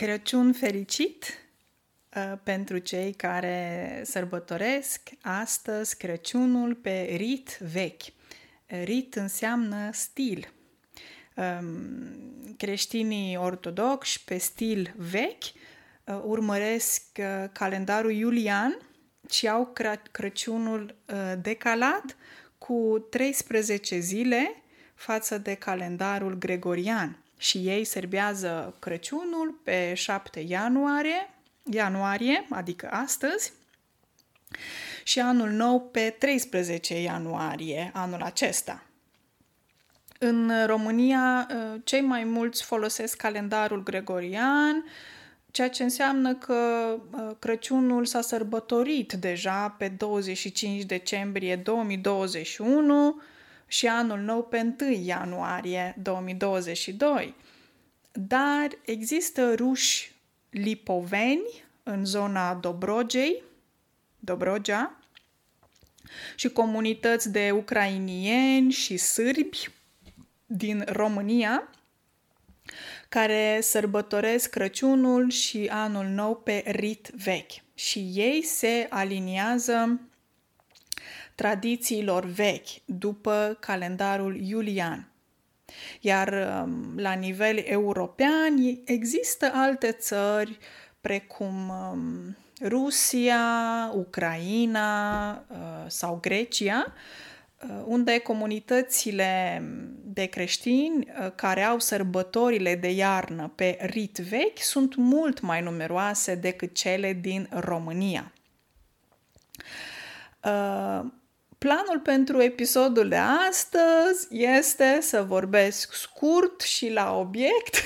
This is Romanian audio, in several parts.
Crăciun fericit uh, pentru cei care sărbătoresc astăzi Crăciunul pe rit vechi. Rit înseamnă stil. Um, creștinii ortodoxi pe stil vechi uh, urmăresc uh, calendarul iulian și au Crăciunul decalat cu 13 zile față de calendarul gregorian și ei serbează Crăciunul pe 7 ianuarie, ianuarie, adică astăzi, și anul nou pe 13 ianuarie anul acesta. În România, ă, cei mai mulți folosesc calendarul gregorian, ceea ce înseamnă că ă, Crăciunul s-a sărbătorit deja pe 25 decembrie 2021 și anul nou pe 1 ianuarie 2022. Dar există ruși lipoveni în zona Dobrogei, Dobrogea, și comunități de ucrainieni și sârbi din România care sărbătoresc Crăciunul și Anul Nou pe rit vechi. Și ei se aliniază tradițiilor vechi, după calendarul iulian. Iar um, la nivel european există alte țări precum um, Rusia, Ucraina uh, sau Grecia, uh, unde comunitățile de creștini uh, care au sărbătorile de iarnă pe rit vechi sunt mult mai numeroase decât cele din România. Planul pentru episodul de astăzi este să vorbesc scurt și la obiect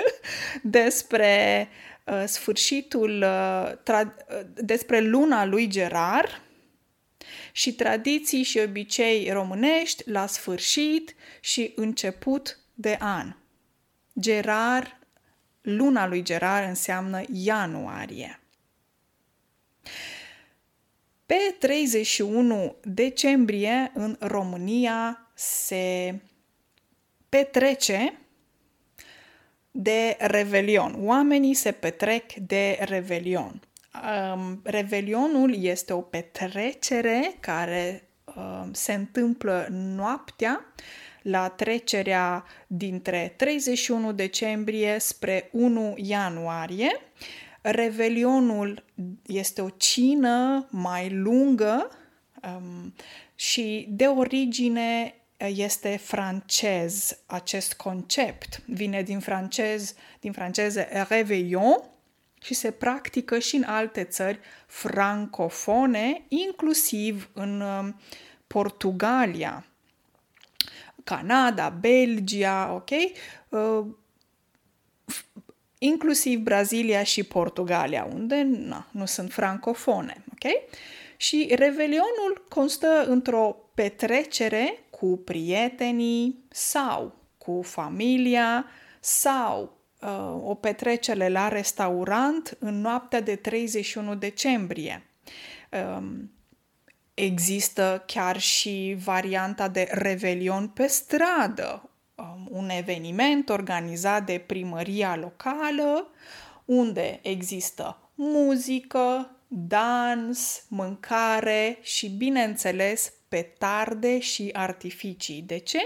despre uh, sfârșitul, uh, tra- uh, despre luna lui Gerar și tradiții și obicei românești la sfârșit și început de an. Gerar, luna lui Gerar înseamnă ianuarie. Pe 31 decembrie în România se petrece de Revelion. Oamenii se petrec de Revelion. Um, Revelionul este o petrecere care um, se întâmplă noaptea la trecerea dintre 31 decembrie spre 1 ianuarie Revelionul este o cină mai lungă um, și de origine este francez acest concept. Vine din francez, din franceză réveillon și se practică și în alte țări francofone, inclusiv în um, Portugalia, Canada, Belgia, ok? Uh, inclusiv Brazilia și Portugalia, unde na, nu sunt francofone. Okay? Și Revelionul constă într-o petrecere cu prietenii sau cu familia sau uh, o petrecere la restaurant în noaptea de 31 decembrie. Um, există chiar și varianta de revelion pe stradă, um, un eveniment organizat de primăria locală unde există muzică, dans, mâncare și, bineînțeles, petarde și artificii. De ce?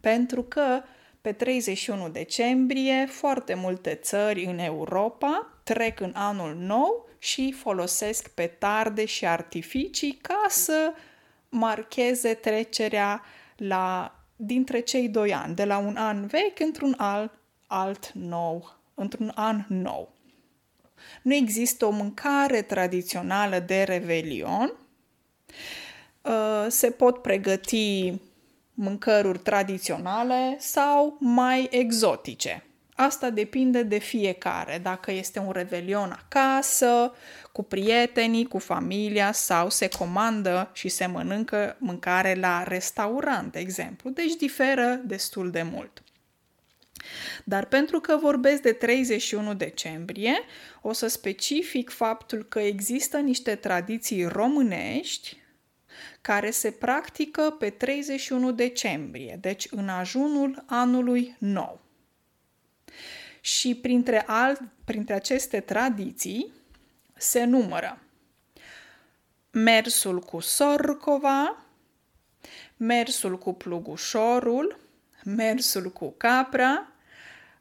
Pentru că pe 31 decembrie foarte multe țări în Europa trec în anul nou și folosesc petarde și artificii ca să marcheze trecerea la dintre cei doi ani, de la un an vechi într-un alt, alt nou, într-un an nou. Nu există o mâncare tradițională de revelion. Uh, se pot pregăti mâncăruri tradiționale sau mai exotice. Asta depinde de fiecare, dacă este un revelion acasă, cu prietenii, cu familia sau se comandă și se mănâncă mâncare la restaurant, de exemplu. Deci diferă destul de mult. Dar pentru că vorbesc de 31 decembrie, o să specific faptul că există niște tradiții românești care se practică pe 31 decembrie, deci în ajunul anului nou. Și printre, alt, printre aceste tradiții se numără mersul cu sorcova, mersul cu plugușorul, mersul cu capra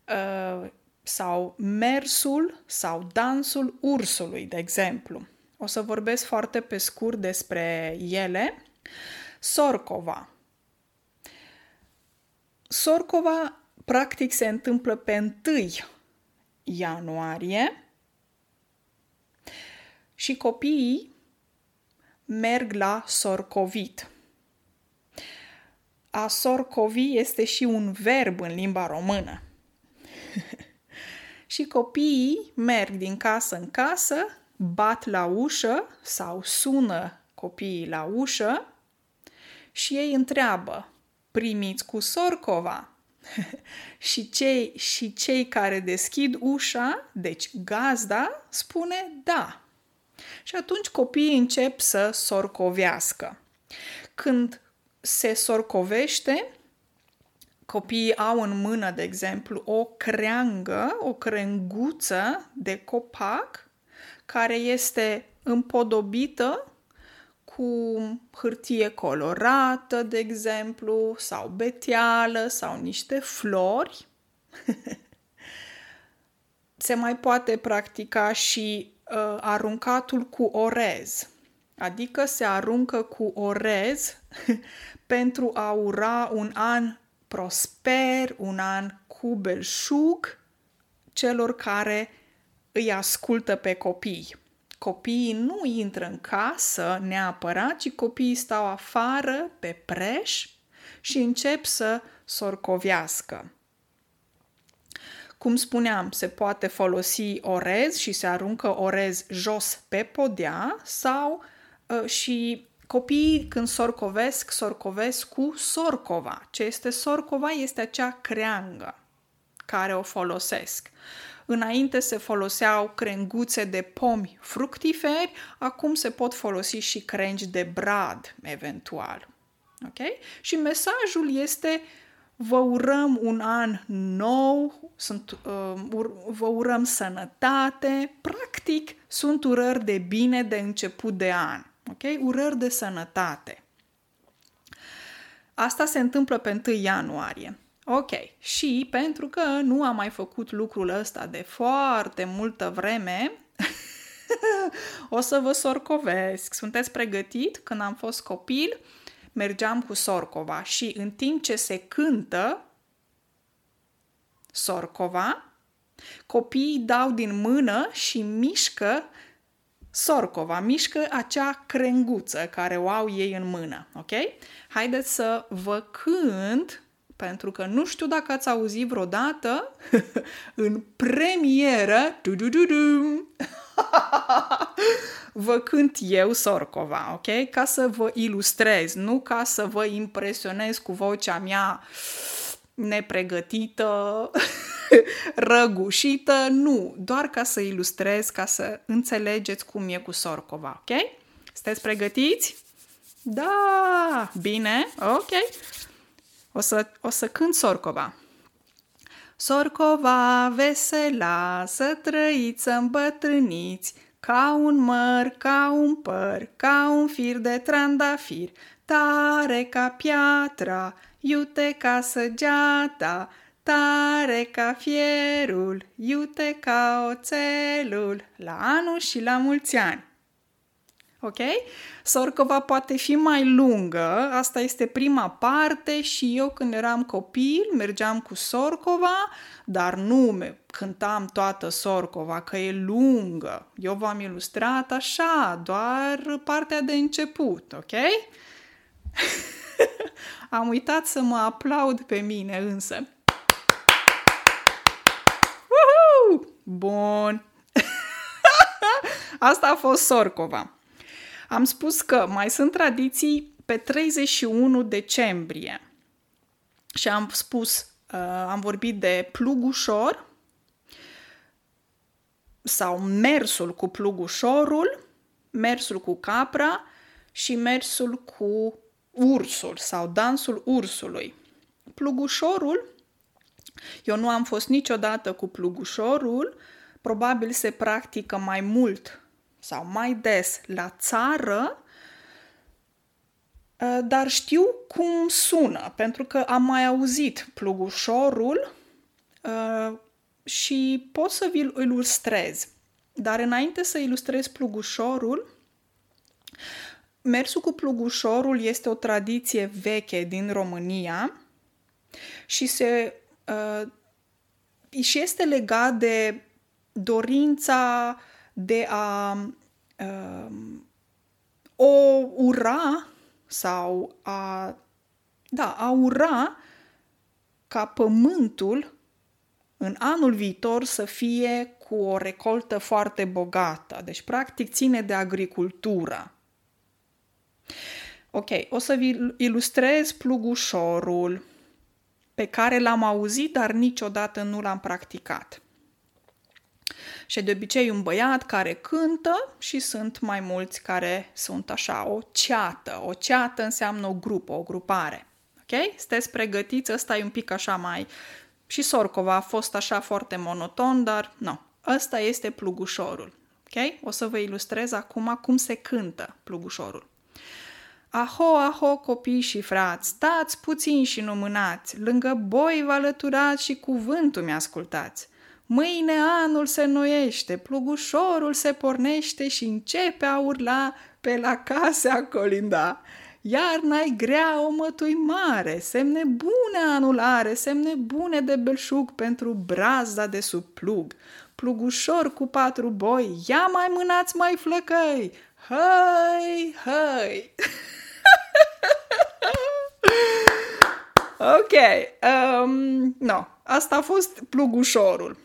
uh, sau mersul sau dansul ursului, de exemplu. O să vorbesc foarte pe scurt despre ele. Sorcova. Sorcova practic se întâmplă pe 1 ianuarie și copiii merg la sorcovit. A sorcovi este și un verb în limba română. și copiii merg din casă în casă, bat la ușă sau sună copiii la ușă și ei întreabă, primiți cu sorcova? și, cei, și cei care deschid ușa, deci gazda, spune da. Și atunci copiii încep să sorcovească. Când se sorcovește, copiii au în mână, de exemplu, o creangă, o crenguță de copac care este împodobită cu hârtie colorată, de exemplu, sau beteală, sau niște flori. Se mai poate practica și uh, aruncatul cu orez, adică se aruncă cu orez pentru a ura un an prosper, un an cu belșug celor care îi ascultă pe copii. Copiii nu intră în casă neapărat, ci copiii stau afară pe preș și încep să sorcovească. Cum spuneam, se poate folosi orez și se aruncă orez jos pe podea sau uh, și copiii când sorcovesc, sorcovesc cu sorcova. Ce este sorcova? Este acea creangă care o folosesc. Înainte se foloseau crenguțe de pomi fructiferi, acum se pot folosi și crengi de brad, eventual. Ok? Și mesajul este vă urăm un an nou, sunt, uh, vă urăm sănătate, practic sunt urări de bine de început de an, ok? Urări de sănătate. Asta se întâmplă pe 1 ianuarie. Ok, și pentru că nu am mai făcut lucrul ăsta de foarte multă vreme, o să vă sorcovesc. Sunteți pregătit? Când am fost copil, mergeam cu sorcova și în timp ce se cântă sorcova, copiii dau din mână și mișcă sorcova, mișcă acea crenguță care o au ei în mână, ok? Haideți să vă cânt pentru că nu știu dacă ați auzit vreodată în premieră vă cânt eu Sorcova, ok? Ca să vă ilustrez, nu ca să vă impresionez cu vocea mea nepregătită, răgușită, nu, doar ca să ilustrez, ca să înțelegeți cum e cu Sorcova, ok? Sunteți pregătiți? Da, bine, ok. O să, o să cânt Sorcova. Sorcova vesela, să trăiți, să îmbătrâniți, ca un măr, ca un păr, ca un fir de trandafir, tare ca piatra, iute ca săgeata, tare ca fierul, iute ca oțelul, la anul și la mulți ani ok? Sorcova poate fi mai lungă, asta este prima parte și eu când eram copil mergeam cu Sorcova, dar nu cântam toată Sorcova, că e lungă. Eu v-am ilustrat așa, doar partea de început, ok? Am uitat să mă aplaud pe mine însă. Uhu! Bun. Asta a fost Sorcova. Am spus că mai sunt tradiții pe 31 decembrie. Și am spus, uh, am vorbit de plugușor sau mersul cu plugușorul, mersul cu capra și mersul cu ursul sau dansul ursului. Plugușorul Eu nu am fost niciodată cu plugușorul, probabil se practică mai mult sau mai des la țară, ă, dar știu cum sună, pentru că am mai auzit plugușorul ă, și pot să vi-l ilustrez. Dar înainte să ilustrez plugușorul, mersul cu plugușorul este o tradiție veche din România și se uh, și este legat de dorința de a uh, o ura sau a da, a ura ca pământul în anul viitor să fie cu o recoltă foarte bogată. Deci, practic, ține de agricultură. Ok, o să vi ilustrez plugușorul pe care l-am auzit, dar niciodată nu l-am practicat. Și de obicei un băiat care cântă și sunt mai mulți care sunt așa, o ceată. O ceată înseamnă o grupă, o grupare. Ok? Sunteți pregătiți? Ăsta e un pic așa mai... Și Sorcova a fost așa foarte monoton, dar nu. Ăsta este plugușorul. Ok? O să vă ilustrez acum cum se cântă plugușorul. Aho, aho, copii și frați, stați puțin și nu mânați, lângă boi vă alăturați și cuvântul mi-ascultați. Mâine anul se noiește, plugușorul se pornește și începe a urla pe la case a colinda. Iarna-i grea o mătui mare, semne bune anul are, semne bune de belșug pentru brazda de sub plug. Plugușor cu patru boi, ia mai mânați mai flăcăi, hăi, hăi! ok, um, no, asta a fost plugușorul.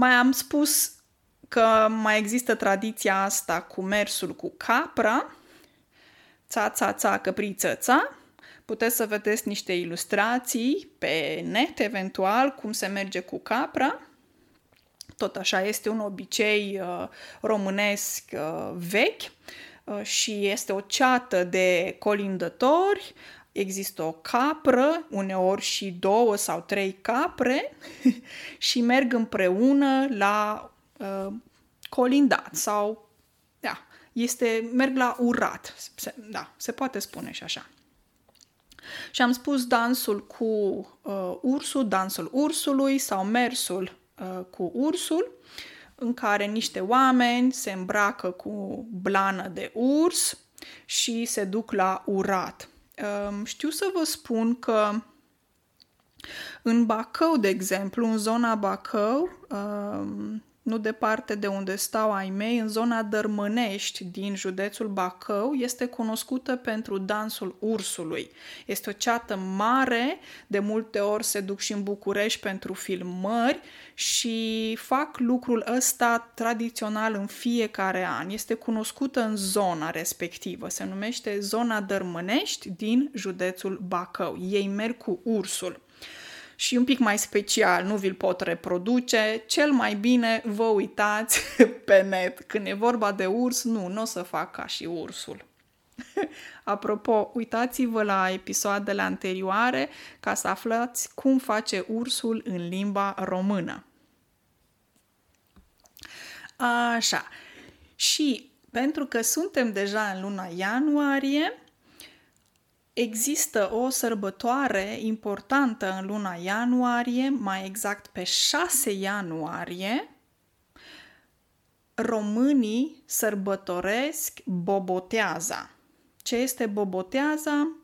Mai am spus că mai există tradiția asta cu mersul cu capra, ța, ța, ța, căpriță, ța. Puteți să vedeți niște ilustrații pe net, eventual, cum se merge cu capra. Tot așa este un obicei uh, românesc uh, vechi uh, și este o ceată de colindători există o capră, uneori și două sau trei capre și merg împreună la uh, colindat sau da, este, merg la urat, se, da, se poate spune și așa. Și am spus dansul cu uh, ursul, dansul ursului sau mersul uh, cu ursul, în care niște oameni se îmbracă cu blană de urs și se duc la urat. Um, știu să vă spun că în Bacău, de exemplu, în zona Bacău, um, nu departe de unde stau ai mei, în zona Dărmănești din județul Bacău, este cunoscută pentru dansul ursului. Este o ceată mare, de multe ori se duc și în București pentru filmări și fac lucrul ăsta tradițional în fiecare an. Este cunoscută în zona respectivă, se numește zona Dărmănești din județul Bacău. Ei merg cu ursul și un pic mai special, nu vi-l pot reproduce, cel mai bine vă uitați pe net. Când e vorba de urs, nu, nu o să fac ca și ursul. Apropo, uitați-vă la episoadele anterioare ca să aflați cum face ursul în limba română. Așa. Și pentru că suntem deja în luna ianuarie, Există o sărbătoare importantă în luna ianuarie, mai exact pe 6 ianuarie. Românii sărbătoresc Boboteaza. Ce este Boboteaza?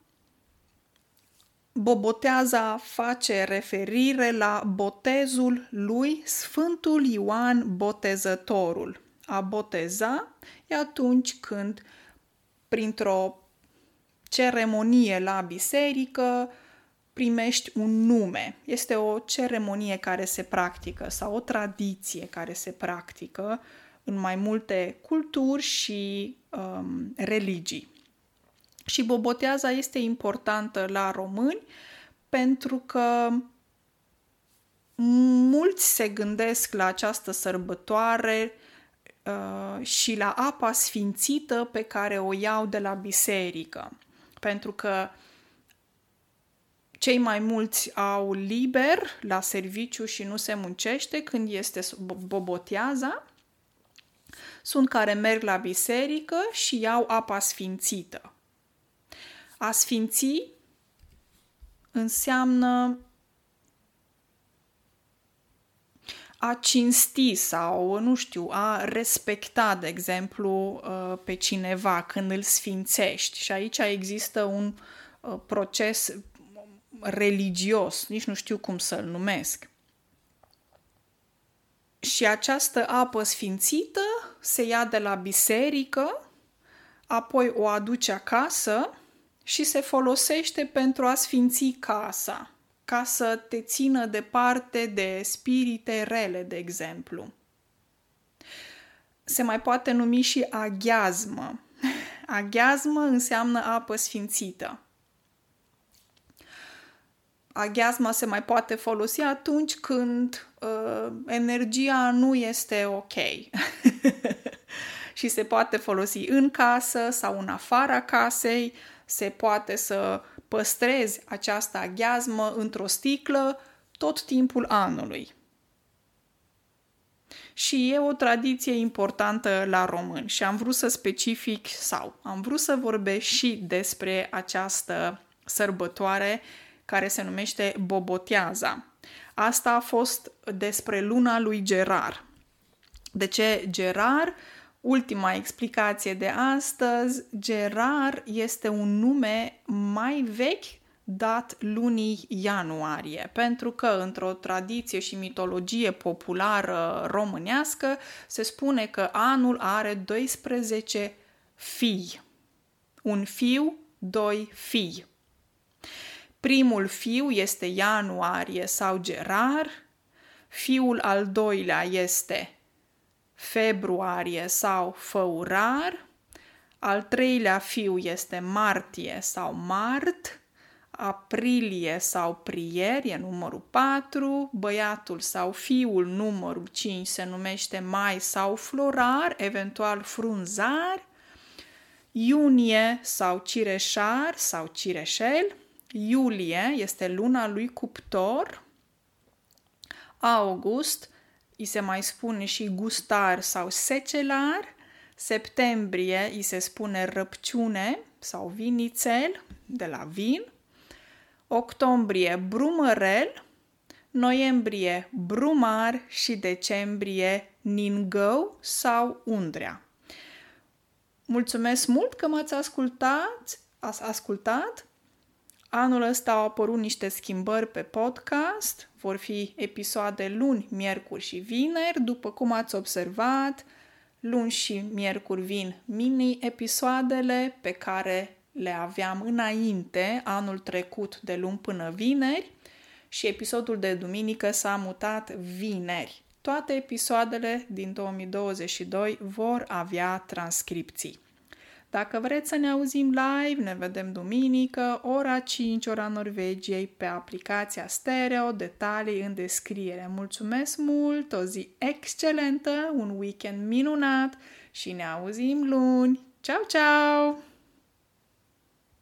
Boboteaza face referire la botezul lui Sfântul Ioan Botezătorul. A boteza e atunci când, printr-o ceremonie la biserică, primești un nume. Este o ceremonie care se practică sau o tradiție care se practică în mai multe culturi și um, religii. Și boboteaza este importantă la români pentru că mulți se gândesc la această sărbătoare uh, și la apa sfințită pe care o iau de la biserică pentru că Cei mai mulți au liber la serviciu și nu se muncește când este boboteaza. Sunt care merg la biserică și iau apa sfințită. A sfinți înseamnă a cinsti sau, nu știu, a respecta, de exemplu, uh, pe cineva când îl sfințești. Și aici există un uh, proces religios, nici nu știu cum să-l numesc. Și această apă sfințită se ia de la biserică, apoi o aduce acasă și se folosește pentru a sfinți casa ca să te țină departe de spirite rele, de exemplu. Se mai poate numi și aghiazmă. Aghiazmă înseamnă apă sfințită. Aghiazma se mai poate folosi atunci când uh, energia nu este ok. și se poate folosi în casă sau în afara casei, se poate să păstrezi această aghiazmă într-o sticlă tot timpul anului. Și e o tradiție importantă la români și am vrut să specific sau am vrut să vorbesc și despre această sărbătoare care se numește Boboteaza. Asta a fost despre luna lui Gerar. De ce Gerar? Ultima explicație de astăzi, Gerar este un nume mai vechi dat lunii ianuarie, pentru că într-o tradiție și mitologie populară românească se spune că anul are 12 fii. Un fiu, doi fii. Primul fiu este ianuarie sau gerar, fiul al doilea este februarie sau făurar, al treilea fiu este martie sau mart, aprilie sau prier e numărul 4, băiatul sau fiul numărul 5 se numește mai sau florar, eventual frunzar, iunie sau cireșar sau cireșel, iulie este luna lui cuptor, august îi se mai spune și gustar sau secelar, septembrie îi se spune răpciune sau vinițel de la vin, octombrie brumărel, noiembrie brumar și decembrie ningău sau undrea. Mulțumesc mult că m-ați ascultat, ați ascultat. Anul ăsta au apărut niște schimbări pe podcast, vor fi episoade luni, miercuri și vineri, după cum ați observat, luni și miercuri vin mini-episoadele pe care le aveam înainte, anul trecut, de luni până vineri, și episodul de duminică s-a mutat vineri. Toate episoadele din 2022 vor avea transcripții. Dacă vreți să ne auzim live, ne vedem duminică, ora 5, ora Norvegiei, pe aplicația Stereo, detalii în descriere. Mulțumesc mult, o zi excelentă, un weekend minunat și ne auzim luni. Ciao, ciao!